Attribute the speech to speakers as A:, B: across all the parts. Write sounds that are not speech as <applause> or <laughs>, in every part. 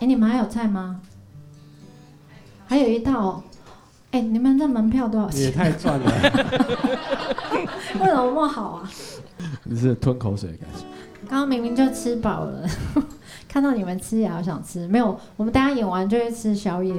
A: 哎，你们还有菜吗？还有一道。哎，你们这门票多少钱？
B: 也太赚了。<laughs>
A: 为什么那么好啊？
B: 你是吞口水感觉。
A: 刚刚明明就吃饱了，<laughs> 看到你们吃也好想吃。没有，我们大家演完就去吃宵夜。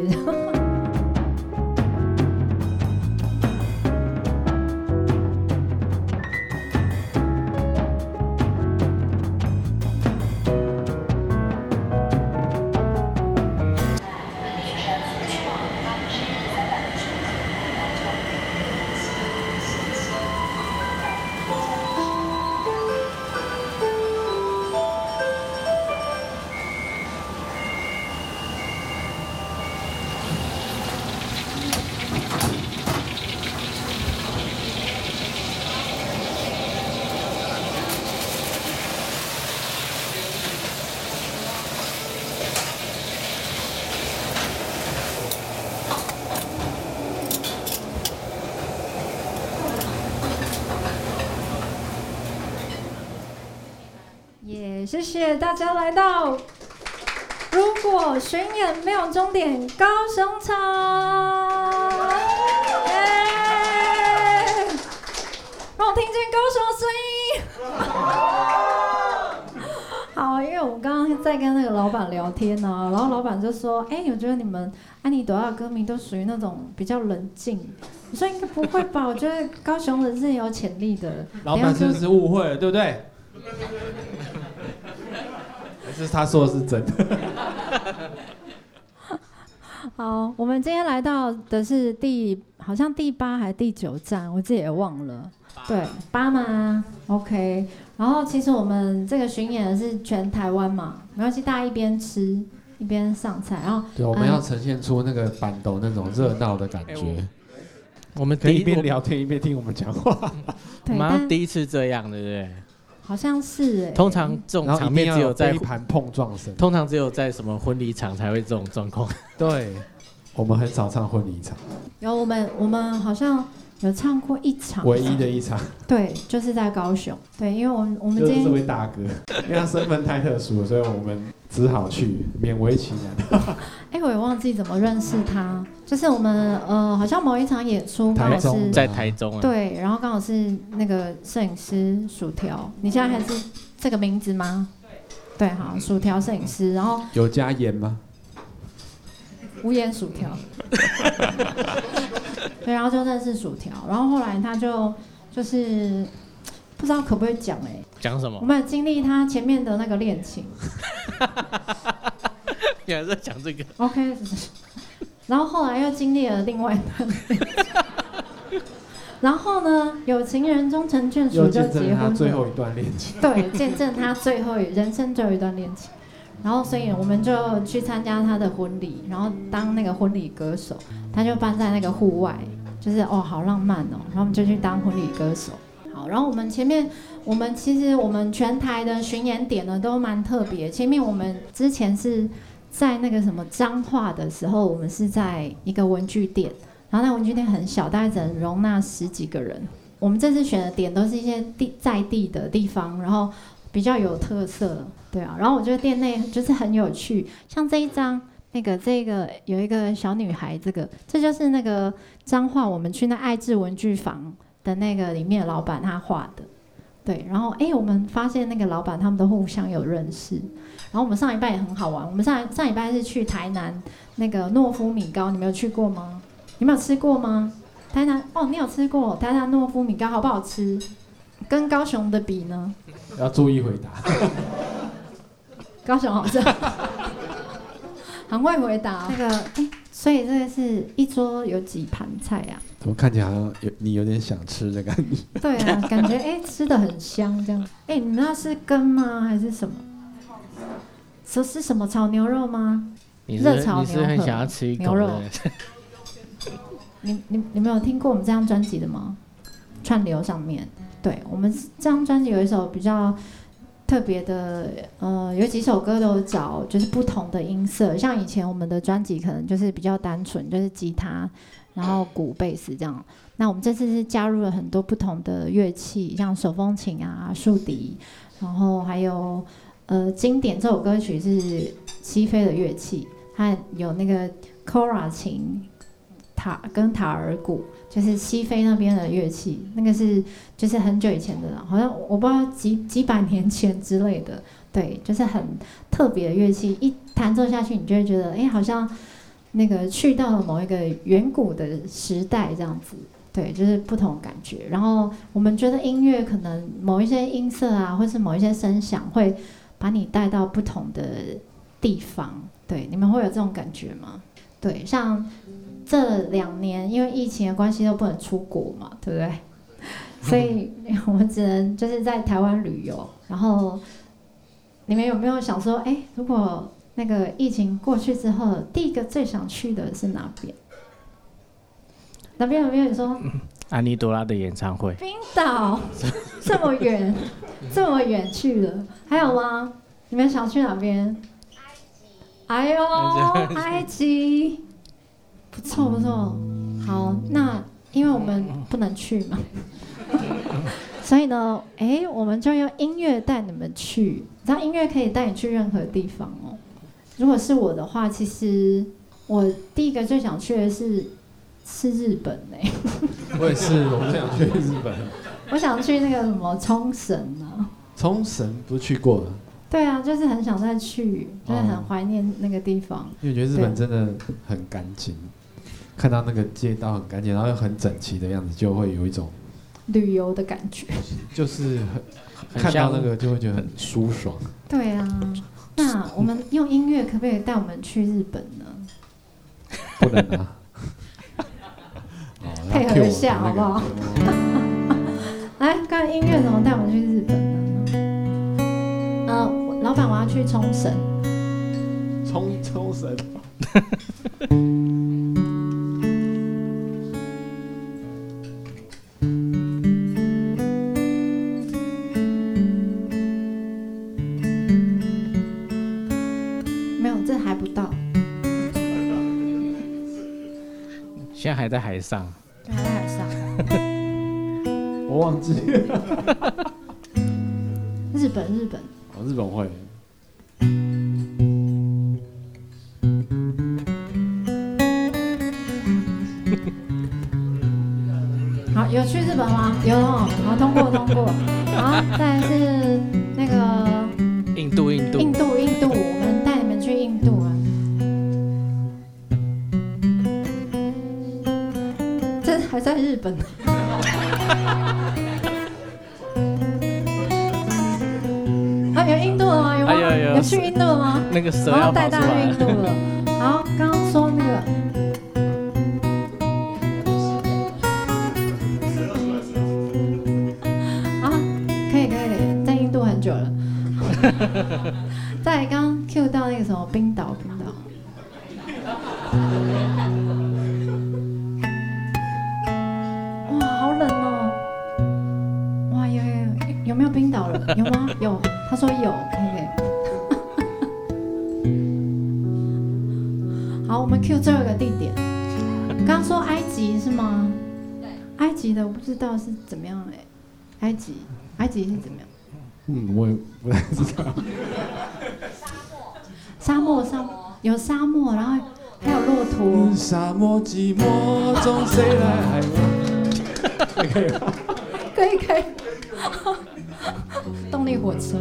A: 谢谢大家来到。如果巡演没有终点，高雄场，耶！让我听见高雄的声音。好，因为我们刚刚在跟那个老板聊天呢，然后老板就说：“哎，我觉得你们安妮朵拉歌迷都属于那种比较冷静。”我说：“应该不会吧？我觉得高雄人是有潜力的。”
B: 老板是不是误会了，对不对？是他说的是真的。<laughs>
A: 好，我们今天来到的是第好像第八还是第九站，我自己也忘了。对，八吗？OK。然后其实我们这个巡演是全台湾嘛，没关系，大家一边吃一边上菜。然后
B: 对，我们要呈现出那个板斗那种热闹的感觉。
C: 我们
B: 可以一边聊天一边听我们讲话。<laughs>
C: 我们第一次这样，对不对？
A: 好像是哎，
C: 通常这种场面只有在
B: 一盘碰撞声，
C: 通常只有在什么婚礼场才会这种状况。
B: 对，我们很少唱婚礼场。
A: 有我们，我们好像有唱过一场，
B: 唯一的一场。
A: 对，就是在高雄。对，因为我们我们今
B: 天这位大哥，因为他身份太特殊，所以我们。只好去，勉为其难。<laughs>
A: 哎，我也忘记怎么认识他。就是我们呃，好像某一场演出，
B: 刚好是
C: 在台中。
A: 对，然后刚好是那个摄影师薯条。你现在还是这个名字吗？对，对，好，薯条摄影师。然后
B: 有加盐吗？
A: 无盐薯条。<laughs> 对，然后就认识薯条。然后后来他就就是不知道可不可以讲哎。
C: 讲什么？
A: 我们经历他前面的那个恋情。<laughs>
C: 你还在讲这个
A: ？OK。然后后来又经历了另外一段。<laughs> 然后呢，有情人终成眷属就结婚。
B: 最后一段恋情。
A: 对，见证他最后人生最后一段恋情。然后，所以我们就去参加他的婚礼，然后当那个婚礼歌手。他就搬在那个户外，就是哦，好浪漫哦。然后我们就去当婚礼歌手。然后我们前面。我们其实我们全台的巡演点呢都蛮特别。前面我们之前是在那个什么彰化的时候，我们是在一个文具店，然后那文具店很小，大概只能容纳十几个人。我们这次选的点都是一些地在地的地方，然后比较有特色，对啊。然后我觉得店内就是很有趣，像这一张那个这个有一个小女孩，这个这就是那个彰化我们去那爱智文具房的那个里面老板他画的。对，然后哎，我们发现那个老板他们都互相有认识，然后我们上一拜也很好玩。我们上上一拜是去台南那个诺夫米糕，你没有去过吗？你没有吃过吗？台南哦，你有吃过台南诺夫米糕好不好吃？跟高雄的比呢？
B: 要注意回答。
A: 高雄好吃，<laughs> 很会回答。那个哎，所以这个是一桌有几盘菜啊？
B: 怎么看起来好像有你有点想吃的感觉？
A: 对啊，感觉哎吃的很香这样。哎，你那是羹吗？还是什么？这是什么炒牛肉吗？
C: 热炒牛肉。想要吃
A: 牛肉。你你你没有听过我们这张专辑的吗？串流上面，对我们这张专辑有一首比较特别的，呃，有几首歌都找就是不同的音色，像以前我们的专辑可能就是比较单纯，就是吉他。然后鼓、贝斯这样，那我们这次是加入了很多不同的乐器，像手风琴啊、竖笛，然后还有呃，经典这首歌曲是西非的乐器，它有那个 kora 琴、塔跟塔尔鼓，就是西非那边的乐器，那个是就是很久以前的了，好像我不知道几几百年前之类的，对，就是很特别的乐器，一弹奏下去，你就会觉得，哎，好像那个去到了某一个远古的时代这样子。对，就是不同感觉。然后我们觉得音乐可能某一些音色啊，或是某一些声响，会把你带到不同的地方。对，你们会有这种感觉吗？对，像这两年因为疫情的关系都不能出国嘛，对不对？<laughs> 所以我们只能就是在台湾旅游。然后你们有没有想说，哎，如果那个疫情过去之后，第一个最想去的是哪边？哪边有没有？你说
C: 安妮朵拉的演唱会。
A: 冰岛这么远，<laughs> 这么远去了，还有吗？你们想去哪边？埃及。哎呦，埃及，不错不错。好，那因为我们不能去嘛，<laughs> 所以呢，哎，我们就用音乐带你们去。知道音乐可以带你去任何地方哦。如果是我的话，其实我第一个最想去的是。是日本呢，<laughs>
B: 我也是，我想去日本。<laughs>
A: 我想去那个什么冲绳呢？
B: 冲绳不是去过了？
A: 对啊，就是很想再去，就是很怀念那个地方。
B: 因为觉得日本真的很干净，看到那个街道很干净，然后又很整齐的样子，就会有一种
A: 旅游的感觉。
B: 就是很看到那个就会觉得很舒爽。
A: 对啊，那我们用音乐可不可以带我们去日本呢？
B: 不能啊。<laughs>
A: 配合一下好不好？来，刚音乐怎么带我们去日本呢？呃，老板，我要去冲绳。
B: 冲冲绳。
A: 还
C: 在海上。
A: 还在海上，<laughs>
B: 我忘记。<laughs>
A: 日本，日本。
B: 哦，日本会。
A: 吗？有去印度了吗？
C: 那个蛇要
A: 带大家去印度了。好，刚刚说那个。<laughs> 啊，可以可以，在印度很久了。<laughs> <laughs> 沙漠，沙漠，有沙漠，然后还有骆驼。
B: 沙漠寂寞中谁来爱我？可以吗？
A: 可以，可以。动力火车，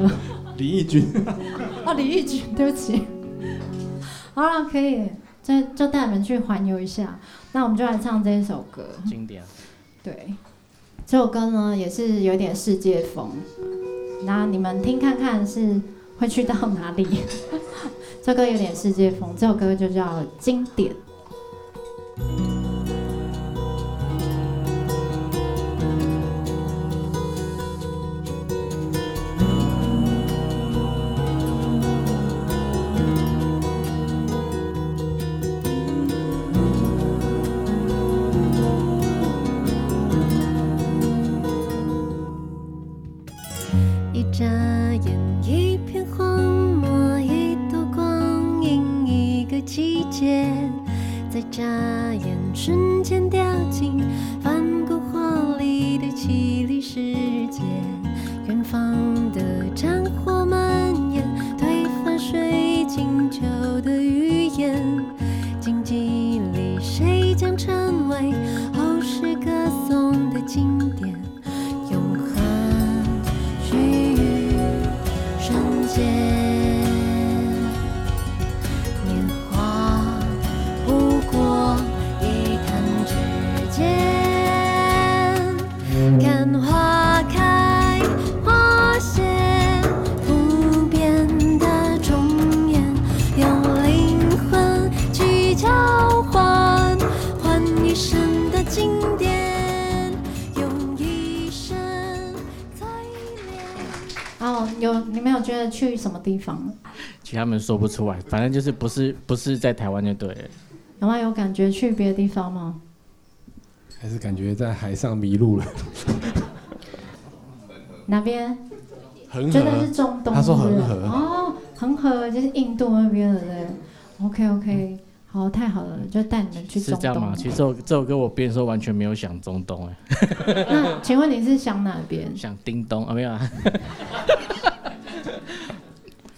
B: 李翊君，<laughs>
A: 哦，李翊君，对不起。好了，可以，就就带你们去环游一下。那我们就来唱这一首歌，
C: 经典。
A: 对，这首歌呢也是有点世界风。那你们听看看是会去到哪里？<laughs> 这歌有点世界风，这首歌就叫经典。一眨眼一片荒漠一朵光影一个季节再眨眼瞬间掉进有你没有觉得去什么地方？
C: 其实他们说不出来，反正就是不是不是在台湾就对了。
A: 有没有有感觉去别的地方吗？
B: 还是感觉在海上迷路了。<laughs>
A: 哪边？
B: 恒
A: 河。真的
B: 是，
A: 中东。
B: 他说恒河
A: 哦，恒河就是印度那边的对。OK OK，好，太好了，就带你们去中东
C: 是这样吗？。其实这首这首歌我编的时候完全没有想中东哎，
A: 那请问你是想哪边？<laughs>
C: 想叮咚啊没有啊。<laughs>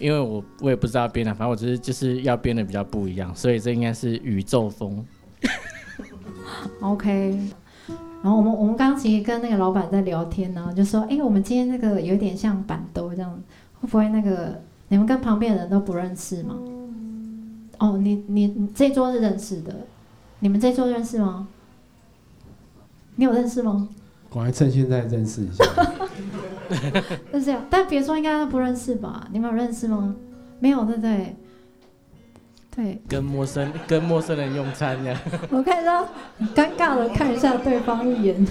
C: 因为我我也不知道编的，反正我只是就是要编的比较不一样，所以这应该是宇宙风。
A: OK，然后我们我们刚其实跟那个老板在聊天呢，就说，哎、我们今天那个有点像板豆这样，会不会那个你们跟旁边的人都不认识吗？哦，你你你这桌是认识的，你们这桌认识吗？你有认识吗？
B: 我还趁现在认识一下。<laughs>
A: 是这样，但别说应该都不认识吧？你们有认识吗？没有，对不对？对，
C: 跟陌生跟陌生人用餐这样，<laughs>
A: 我看到很尴尬的看一下对方一眼。<laughs>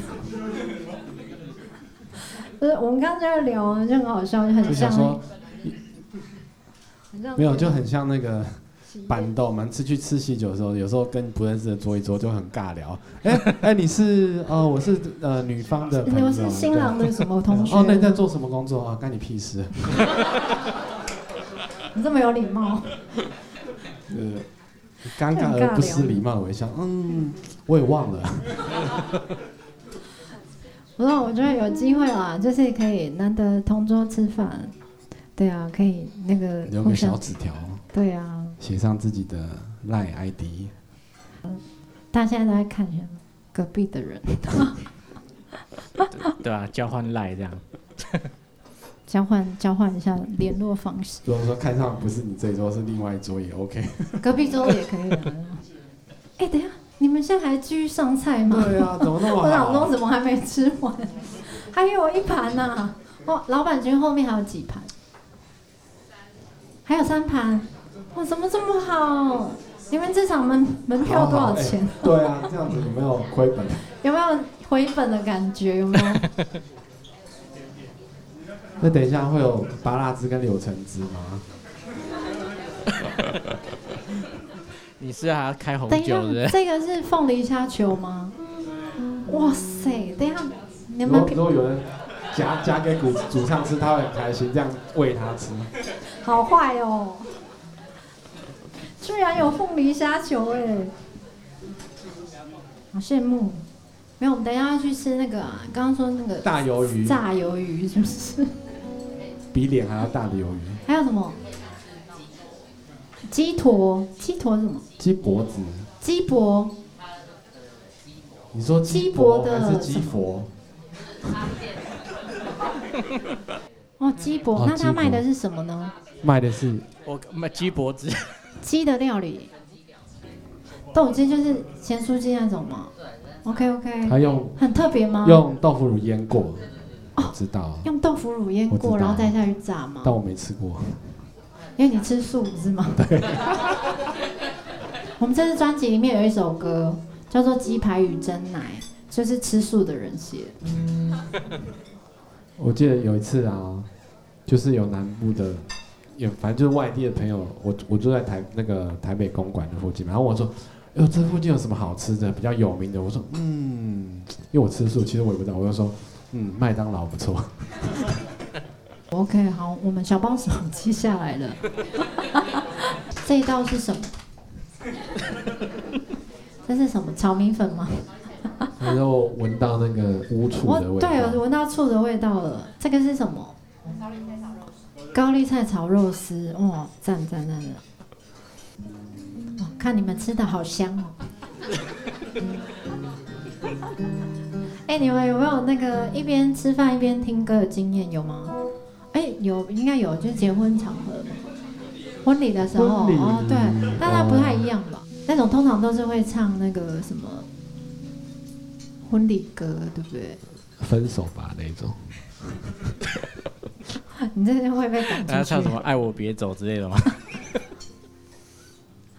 A: 就是我们刚刚在聊啊，就很好笑，就很像
B: 没有，就很像那个板豆嘛。吃去吃喜酒的时候，有时候跟不认识的坐一桌就很尬聊。哎 <laughs> 哎，你是呃，我是呃女方的朋友。
A: 你们是新郎的什么同学？
B: 哦，那你在做什么工作啊？干你屁事！<laughs>
A: 你这么有礼貌，
B: 呃，尴尬而不失礼貌的微笑。嗯，我也忘了。<laughs>
A: 不过我觉得有机会啦，就是可以难得同桌吃饭，对啊，可以那个
B: 留个小纸条，
A: 对啊，
B: 写上自己的赖 ID。
A: 大家现在都在看什么？隔壁的人 <laughs>
C: 对啊、交换赖这样。
A: 交换交换一下联络方式，
B: 如果说看上不是你这一桌，是另外一桌也 OK。<laughs>
A: 隔壁桌也可以的。哎、等一下，你们现在还继续上菜吗？
B: 对啊，<laughs> 怎么那么
A: 我老公？怎么还没吃完？还有一盘呢、哦，老板君后面还有几盘？还有三盘。哇，怎么这么好？你们这场门门票多少钱？
B: 对啊，这样子有没有亏本？<laughs>
A: 有没有回本的感觉？有没有？<laughs>
B: 那等一下会有拔辣汁跟柳橙汁吗？<laughs>
C: 你是还要开红
A: 等一下
C: 酒的，？
A: 这个是凤梨虾球吗？哇塞！等一下，你
B: 如果
A: 们平
B: 如果有人夹夹给主主唱吃，他会很开心，这样喂他吃。
A: 好坏哦，居然有凤梨虾球哎，好羡慕。没有，我们等一下要去吃那个啊，刚刚说那个
B: 大鱿鱼
A: 炸鱿鱼是不是？<laughs>
B: 比脸还要大的鱿鱼，
A: 还有什么？鸡坨，鸡坨什么？
B: 鸡脖子。
A: 鸡脖，
B: 你说
A: 鸡
B: 脖
A: 脖的
B: 还是鸡佛？<laughs>
A: 哦，鸡脖，
B: 哦鸡脖
A: 那他卖的是什么呢？
B: 卖的是
C: 我卖鸡脖子，
A: 鸡的料理，豆鸡就是咸酥鸡那种吗？OK OK 它
B: 用
A: 很特别吗？
B: 用豆腐乳腌过，哦知道，
A: 用豆腐乳腌过，然后再下去炸吗？
B: 但我没吃过。
A: 因为你吃素是吗？对。<laughs> 我们这次专辑里面有一首歌叫做《鸡排与真奶》，就是吃素的人写嗯。
B: 我记得有一次啊，就是有南部的，有反正就是外地的朋友，我我住在台那个台北公馆的附近嘛，然后我说，哎呦这附近有什么好吃的比较有名的？我说，嗯，因为我吃素，其实我也不知道，我就说，嗯，麦当劳不错。<laughs>
A: OK，好，我们小帮手记下来了。这一道是什么？这是什么？炒米粉吗？
B: 然后闻到那个污醋的味道，
A: 对，我闻到醋的味道了。这个是什么？高丽菜炒肉丝，哇，赞赞赞的！哇，看你们吃的好香哦。<laughs> 哎、你们有没有那个一边吃饭一边听歌的经验？有吗？哎、有，应该有，就是结婚场合，婚礼的时候，哦，对，但它不太一样吧？那种通常都是会唱那个什么婚礼歌，对不对？
B: 分手吧那种。<laughs> <laughs>
A: 你这会被赶出去
C: 大家唱什。么“爱我别走”之类的吗？<laughs>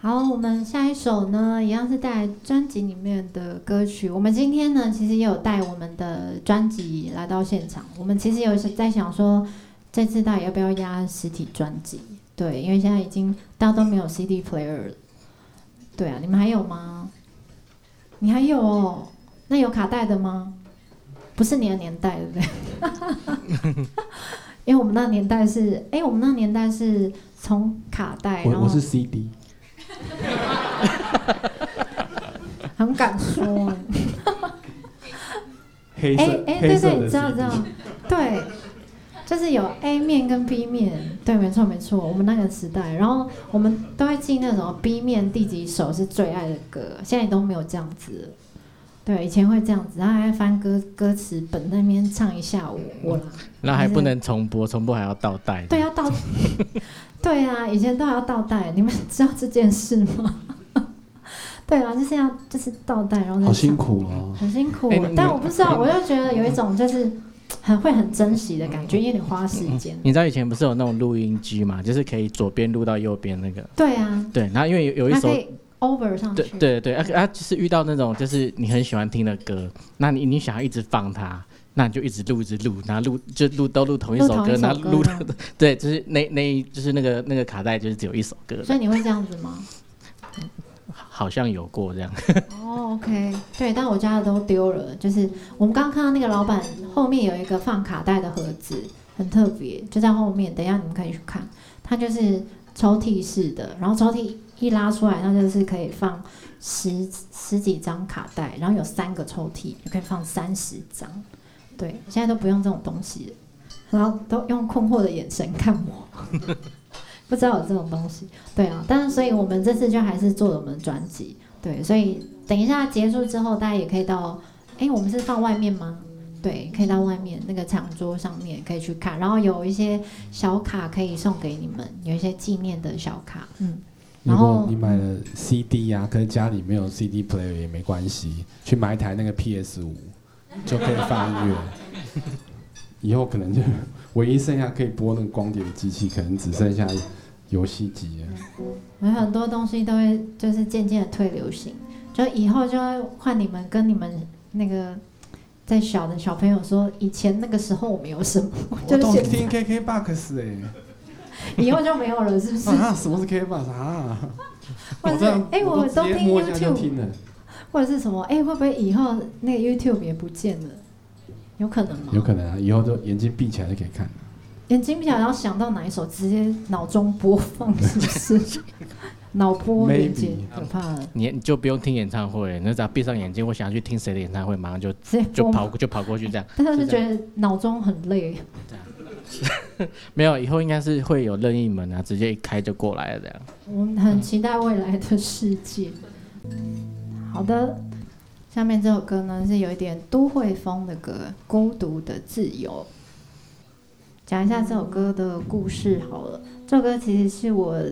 A: 好，我们下一首呢，一样是带来专辑里面的歌曲。我们今天呢，其实也有带我们的专辑来到现场。我们其实有在想说，这次到底要不要压实体专辑？对，因为现在已经大家都没有 CD player 了。对啊，你们还有吗？你还有哦？那有卡带的吗？不是你的年代，对不对？<laughs> 因为我们那年代是，哎，我们那年代是从卡带，然后
B: 我我是 CD，<laughs>
A: 很敢说，<laughs>
B: 黑色
A: 哎哎，对对，
B: 你
A: 知道知道，对，就是有 A 面跟 B 面，对，没错没错，我们那个时代，然后我们都会记那种 B 面第几首是最爱的歌，现在都没有这样子了。对，以前会这样子，然后还翻歌歌词本那边唱一下午，我啦，
C: 然后还不能重播，重播还要倒带。
A: 对，要倒，<laughs> 对啊，以前都还要倒带，你们知道这件事吗？<laughs> 对啊，就是要就是倒带，然后再
B: 好辛苦哦。
A: 很辛苦
C: 哎，
A: 但我不知道，我就觉得有一种就是很会很珍惜的感觉，因为你花时间。
C: 你知道以前不是有那种录音机嘛，就是可以左边录到右边那个。
A: 对啊，
C: 对，然后因为有有一首
A: over 上
C: 对
A: 去。
C: 对对，啊啊，就是遇到那种就是你很喜欢听的歌，那你你想要一直放它，那你就一直录一直录，然后录就录都录同一首歌，然后录
A: 到 <laughs>
C: 对，就是那那就是那个那个卡带就是只有一首歌，
A: 所以你会这样子吗？
C: 好像有过这样。<laughs>
A: 哦，OK，对，但我家的都丢了。就是我们刚刚看到那个老板后面有一个放卡带的盒子，很特别，就在后面。等一下你们可以去看，它就是抽屉式的，然后抽屉一拉出来，它就是可以放十十几张卡带，然后有三个抽屉，就可以放三十张。对，现在都不用这种东西，然后都用困惑的眼神看我。<laughs> 不知道有这种东西，对啊，但是所以我们这次就还是做了我们的专辑，对，所以等一下结束之后，大家也可以到，哎，我们是放外面吗？对，可以到外面那个长桌上面可以去看，然后有一些小卡可以送给你们，有一些纪念的小卡，嗯，
B: 如果你买了 CD 呀、可是家里没有 CD player 也没关系，去买一台那个 PS 五就可以放音乐。<laughs> 以后可能就唯一剩下可以播那个光碟的机器，可能只剩下游戏机了。
A: 有很多东西都会就是渐渐的退流行，就以后就会换你们跟你们那个在小的小朋友说，以前那个时候我们有什么，
B: 我 <laughs>
A: 就是现
B: 都听 KKBOX 哎、<laughs>
A: 以后就没有了，是不是？
B: 啊，什么是 KKBOX 啊？<laughs>
A: 或者是哎，我
B: 我都
A: 听 YouTube。或者是什么？哎，会不会以后那个 YouTube 也不见了？有可能吗？
B: 有可能啊，以后就眼睛闭起来就可以看了。
A: 眼睛闭起来，然后想到哪一首，直接脑中播放，是不是？<laughs> 脑波连接可怕了，
C: 你你就不用听演唱会，你只要闭上眼睛，我想要去听谁的演唱会，马上就
A: 直接。
C: 就跑就跑过去这样。
A: 但是就觉得脑中很累，<laughs>
C: 没有，以后应该是会有任意门啊，直接一开就过来了这样。
A: 我们很期待未来的世界。好的，下面这首歌呢是有一点都会风的歌，《孤独的自由》。讲一下这首歌的故事好了。这首歌其实是我，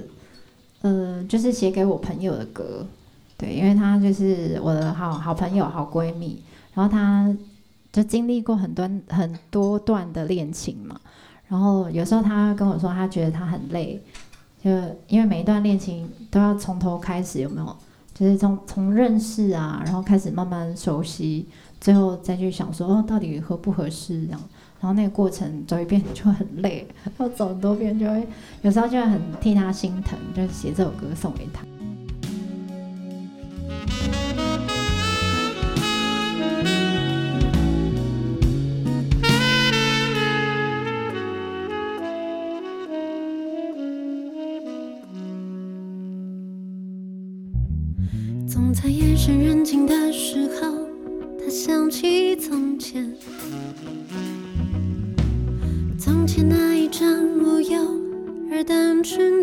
A: 呃，就是写给我朋友的歌，对，因为她就是我的好好朋友、好闺蜜，然后她就经历过很多很多段的恋情嘛，然后有时候他跟我说，他觉得他很累，就因为每一段恋情都要从头开始，有没有？就是从从认识啊，然后开始慢慢熟悉，最后再去想说，哦，到底合不合适这样。然后那个过程走一遍就很累，要走很多遍就会，有时候就会很替他心疼，就写这首歌送给他。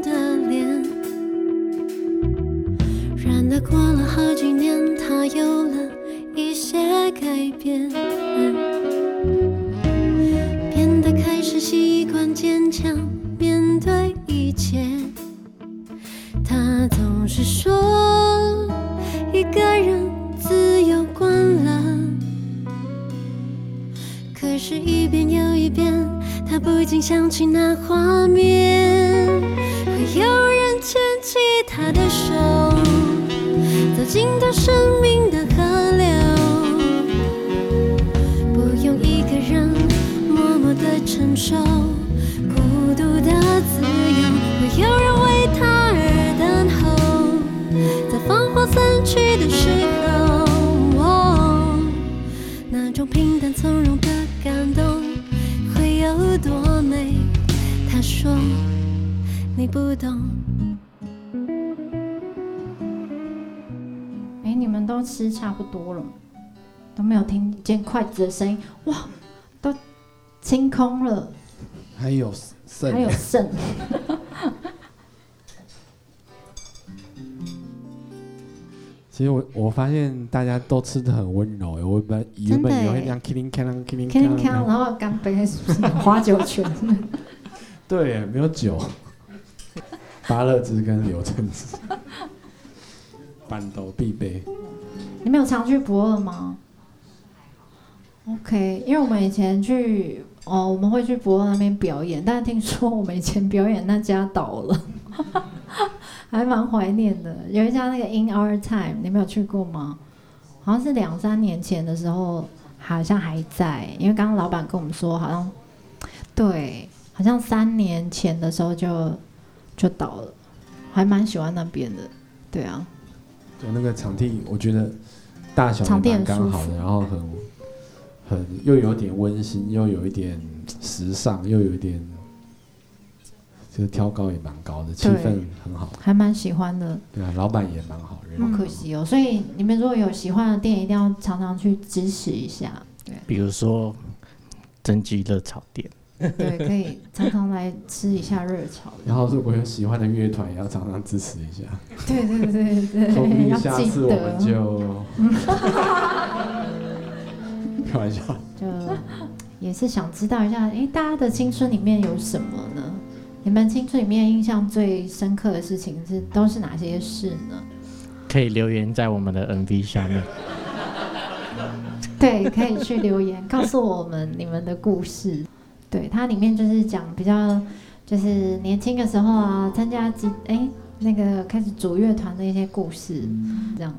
D: 的脸。然而过了好几年，他有了一些改变，变得开始习惯坚强面对一切。他总是说一个人自由惯了，可是，一遍又一遍，他不禁想起那画面，不懂。
A: 哎，你们都吃差不多了，都没有听见筷子的声音，哇，都清空了，
B: 还有剩。
A: 还有剩。<laughs>
B: 其实我我发现大家都吃的很温柔诶，我本来原本以为那样 killing killing killing
A: 看看，然后干杯是不是？花酒泉？<laughs>
B: 对，没有酒，芭乐汁跟柳橙汁，板豆必备。
A: 你们有常去博二吗？OK，因为我们以前去哦，我们会去博二那边表演，但是听说我们以前表演那家倒了，<laughs> 还蛮怀念的。有一家那个 In Our Time，你们有去过吗？好像是两三年前的时候，好像还在，因为刚刚老板跟我们说，好像对，好像三年前的时候就就倒了，还蛮喜欢那边的，对啊。
B: 对那个场地，我觉得大小
A: 场地
B: 刚好的，然后很很又有点温馨，又有一点时尚，又有一点就是挑高也蛮高的，气氛很好。
A: 还蛮喜欢的，
B: 对啊，老板也蛮好，人
A: 好
B: 好
A: 可惜哦。所以你们如果有喜欢的店，一定要常常去支持一下。
C: 对比如说蒸鸡热炒店，<laughs>
A: 对，可以常常来吃一下热炒。
B: 然后如果有喜欢的乐团，也要常常支持一下。
A: 对对对对，
B: 说不定
A: 要记
B: 下次我们
A: 得。
B: 就 <laughs> 开玩笑，
A: 就也是想知道一下，哎，大家的青春里面有什么呢？你们青春里面印象最深刻的事情是都是哪些事呢？
C: 可以留言在我们的 MV 下面。
A: 对，可以去留言告诉我们你们的故事。对，它里面就是讲比较，就是年轻的时候啊，参加几哎那个开始组乐团的一些故事，这样。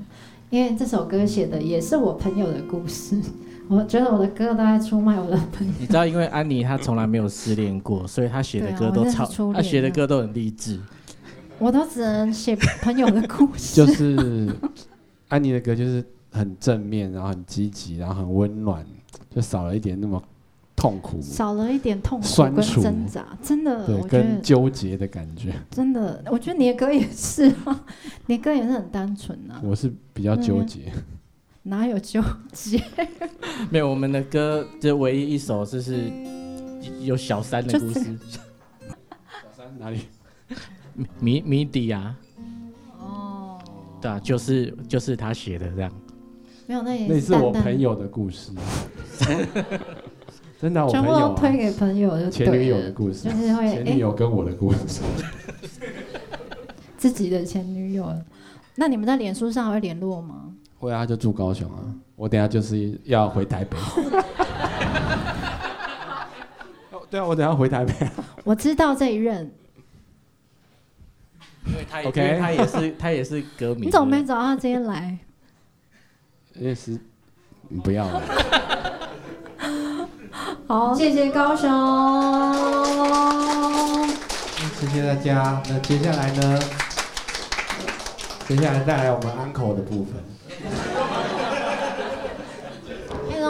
A: 因为这首歌写的也是我朋友的故事，<laughs> 我觉得我的歌都在出卖我的朋友。
C: 你知道，因为安妮她从来没有失恋过，所以她写的歌都超她写的歌都很励志。
A: 我都只能写朋友的故事。<laughs>
B: 就是安妮的歌就是很正面，然后很积极，然后很温暖，就少了一点那么痛苦，
A: 少了一点痛苦跟
B: 酸楚
A: 挣扎，真的，
B: 对，
A: 我觉
B: 跟
A: 得
B: 纠结的感觉。
A: 真的，我觉得你的歌也是啊，<laughs> 你的歌也是很单纯啊，
B: 我是比较纠结，
A: 哪有纠结？<laughs>
C: 没有，我们的歌就唯一一首就是有小三的故事，小三？
B: 哪里？
C: 谜谜底啊，
A: 哦，
C: 对啊，就是就是他写的这样。
A: 没有，那也
B: 那是我朋友的故事，<laughs> 真的啊，我
A: 全
B: 朋友啊
A: 部都推给朋友就
B: 前女友的故事
A: 就，是会
B: 前女
A: 哎
B: 友跟我的故事。<laughs>
A: 自己的前女友。那你们在脸书上会联络吗？
B: 会啊，就住高雄啊，我等下就是要回台北。<laughs> 哦对啊，我等下回台北啊。
A: 我知道这一任，
C: 因为他
B: OK
C: 因为他也是他也是歌迷。
A: 你怎么没找他今天来？
B: 因为是，你不要了。<laughs>
A: 好，谢谢高雄。
B: 谢谢大家。那接下来呢？接下来带来我们 uncle 的部分。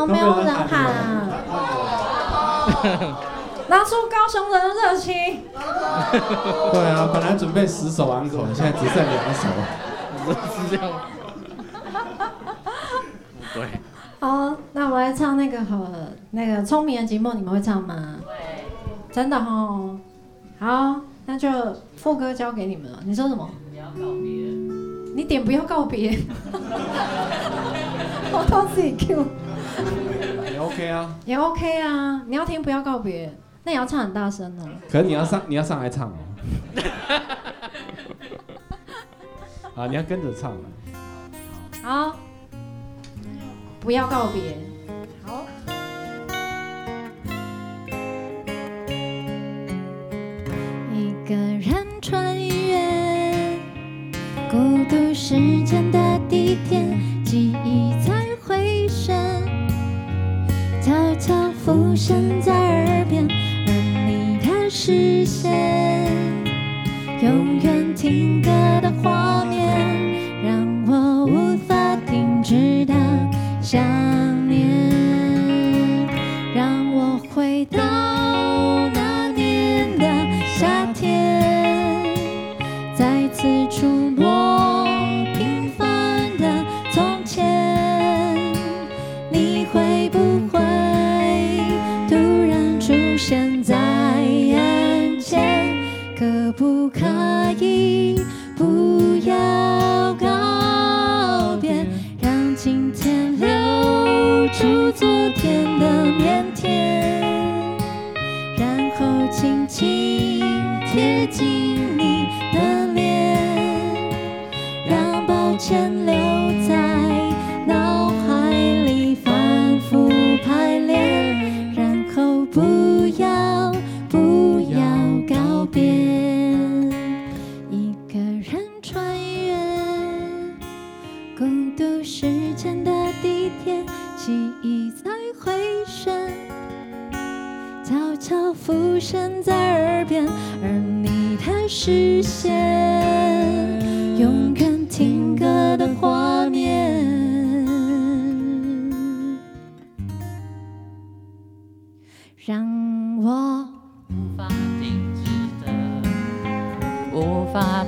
A: 没有人喊啊？拿出高雄人的热情。<laughs>
B: 对啊，本来准备十首 uncle，现在只剩两首。
C: 是这样吗？对，
A: 好，那我们来唱那个好了，那个聪明的寂寞，你们会唱吗？会。真的哦。好，那就副歌交给你们了。你说什么？你要告别。你点不要告别。<laughs> 我都自己 Q
B: 也 OK 啊，
A: 也 OK 啊。你要听不要告别，那也要唱很大声哦。
B: 可是你要上，你要上来唱哦。<laughs> 啊，你要跟着唱啊。
A: 好，不要告别。好。
D: 一个人穿越孤独时间的地点，记忆在回声，悄悄浮现在耳边，而你的视线，永远停格的画可以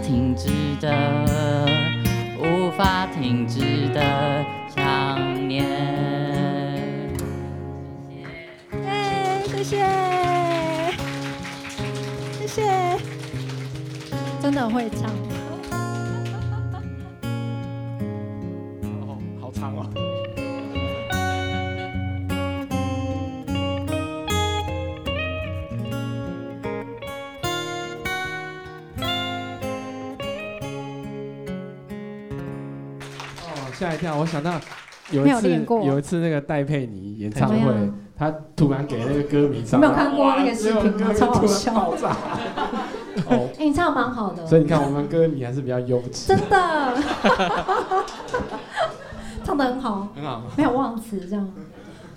D: 停止的，无法停止的想念。
E: 谢谢，谢谢，谢谢。
A: 真的会唱。
B: 吓一跳！我想到有
A: 没
B: 一次，
A: 有
B: 有一次那个戴佩妮演唱会
A: 怎么样，
B: 她突然给那个歌迷唱，
A: 没有看过那个视频超好
B: 歌迷突然
A: 笑。<laughs>
B: 哦，
A: 哎、你唱的蛮好的，
B: 所以你看，我们歌迷还是比较优质，
A: 真的 <laughs> 唱的很好，
B: 很好。
A: 没有忘词这样。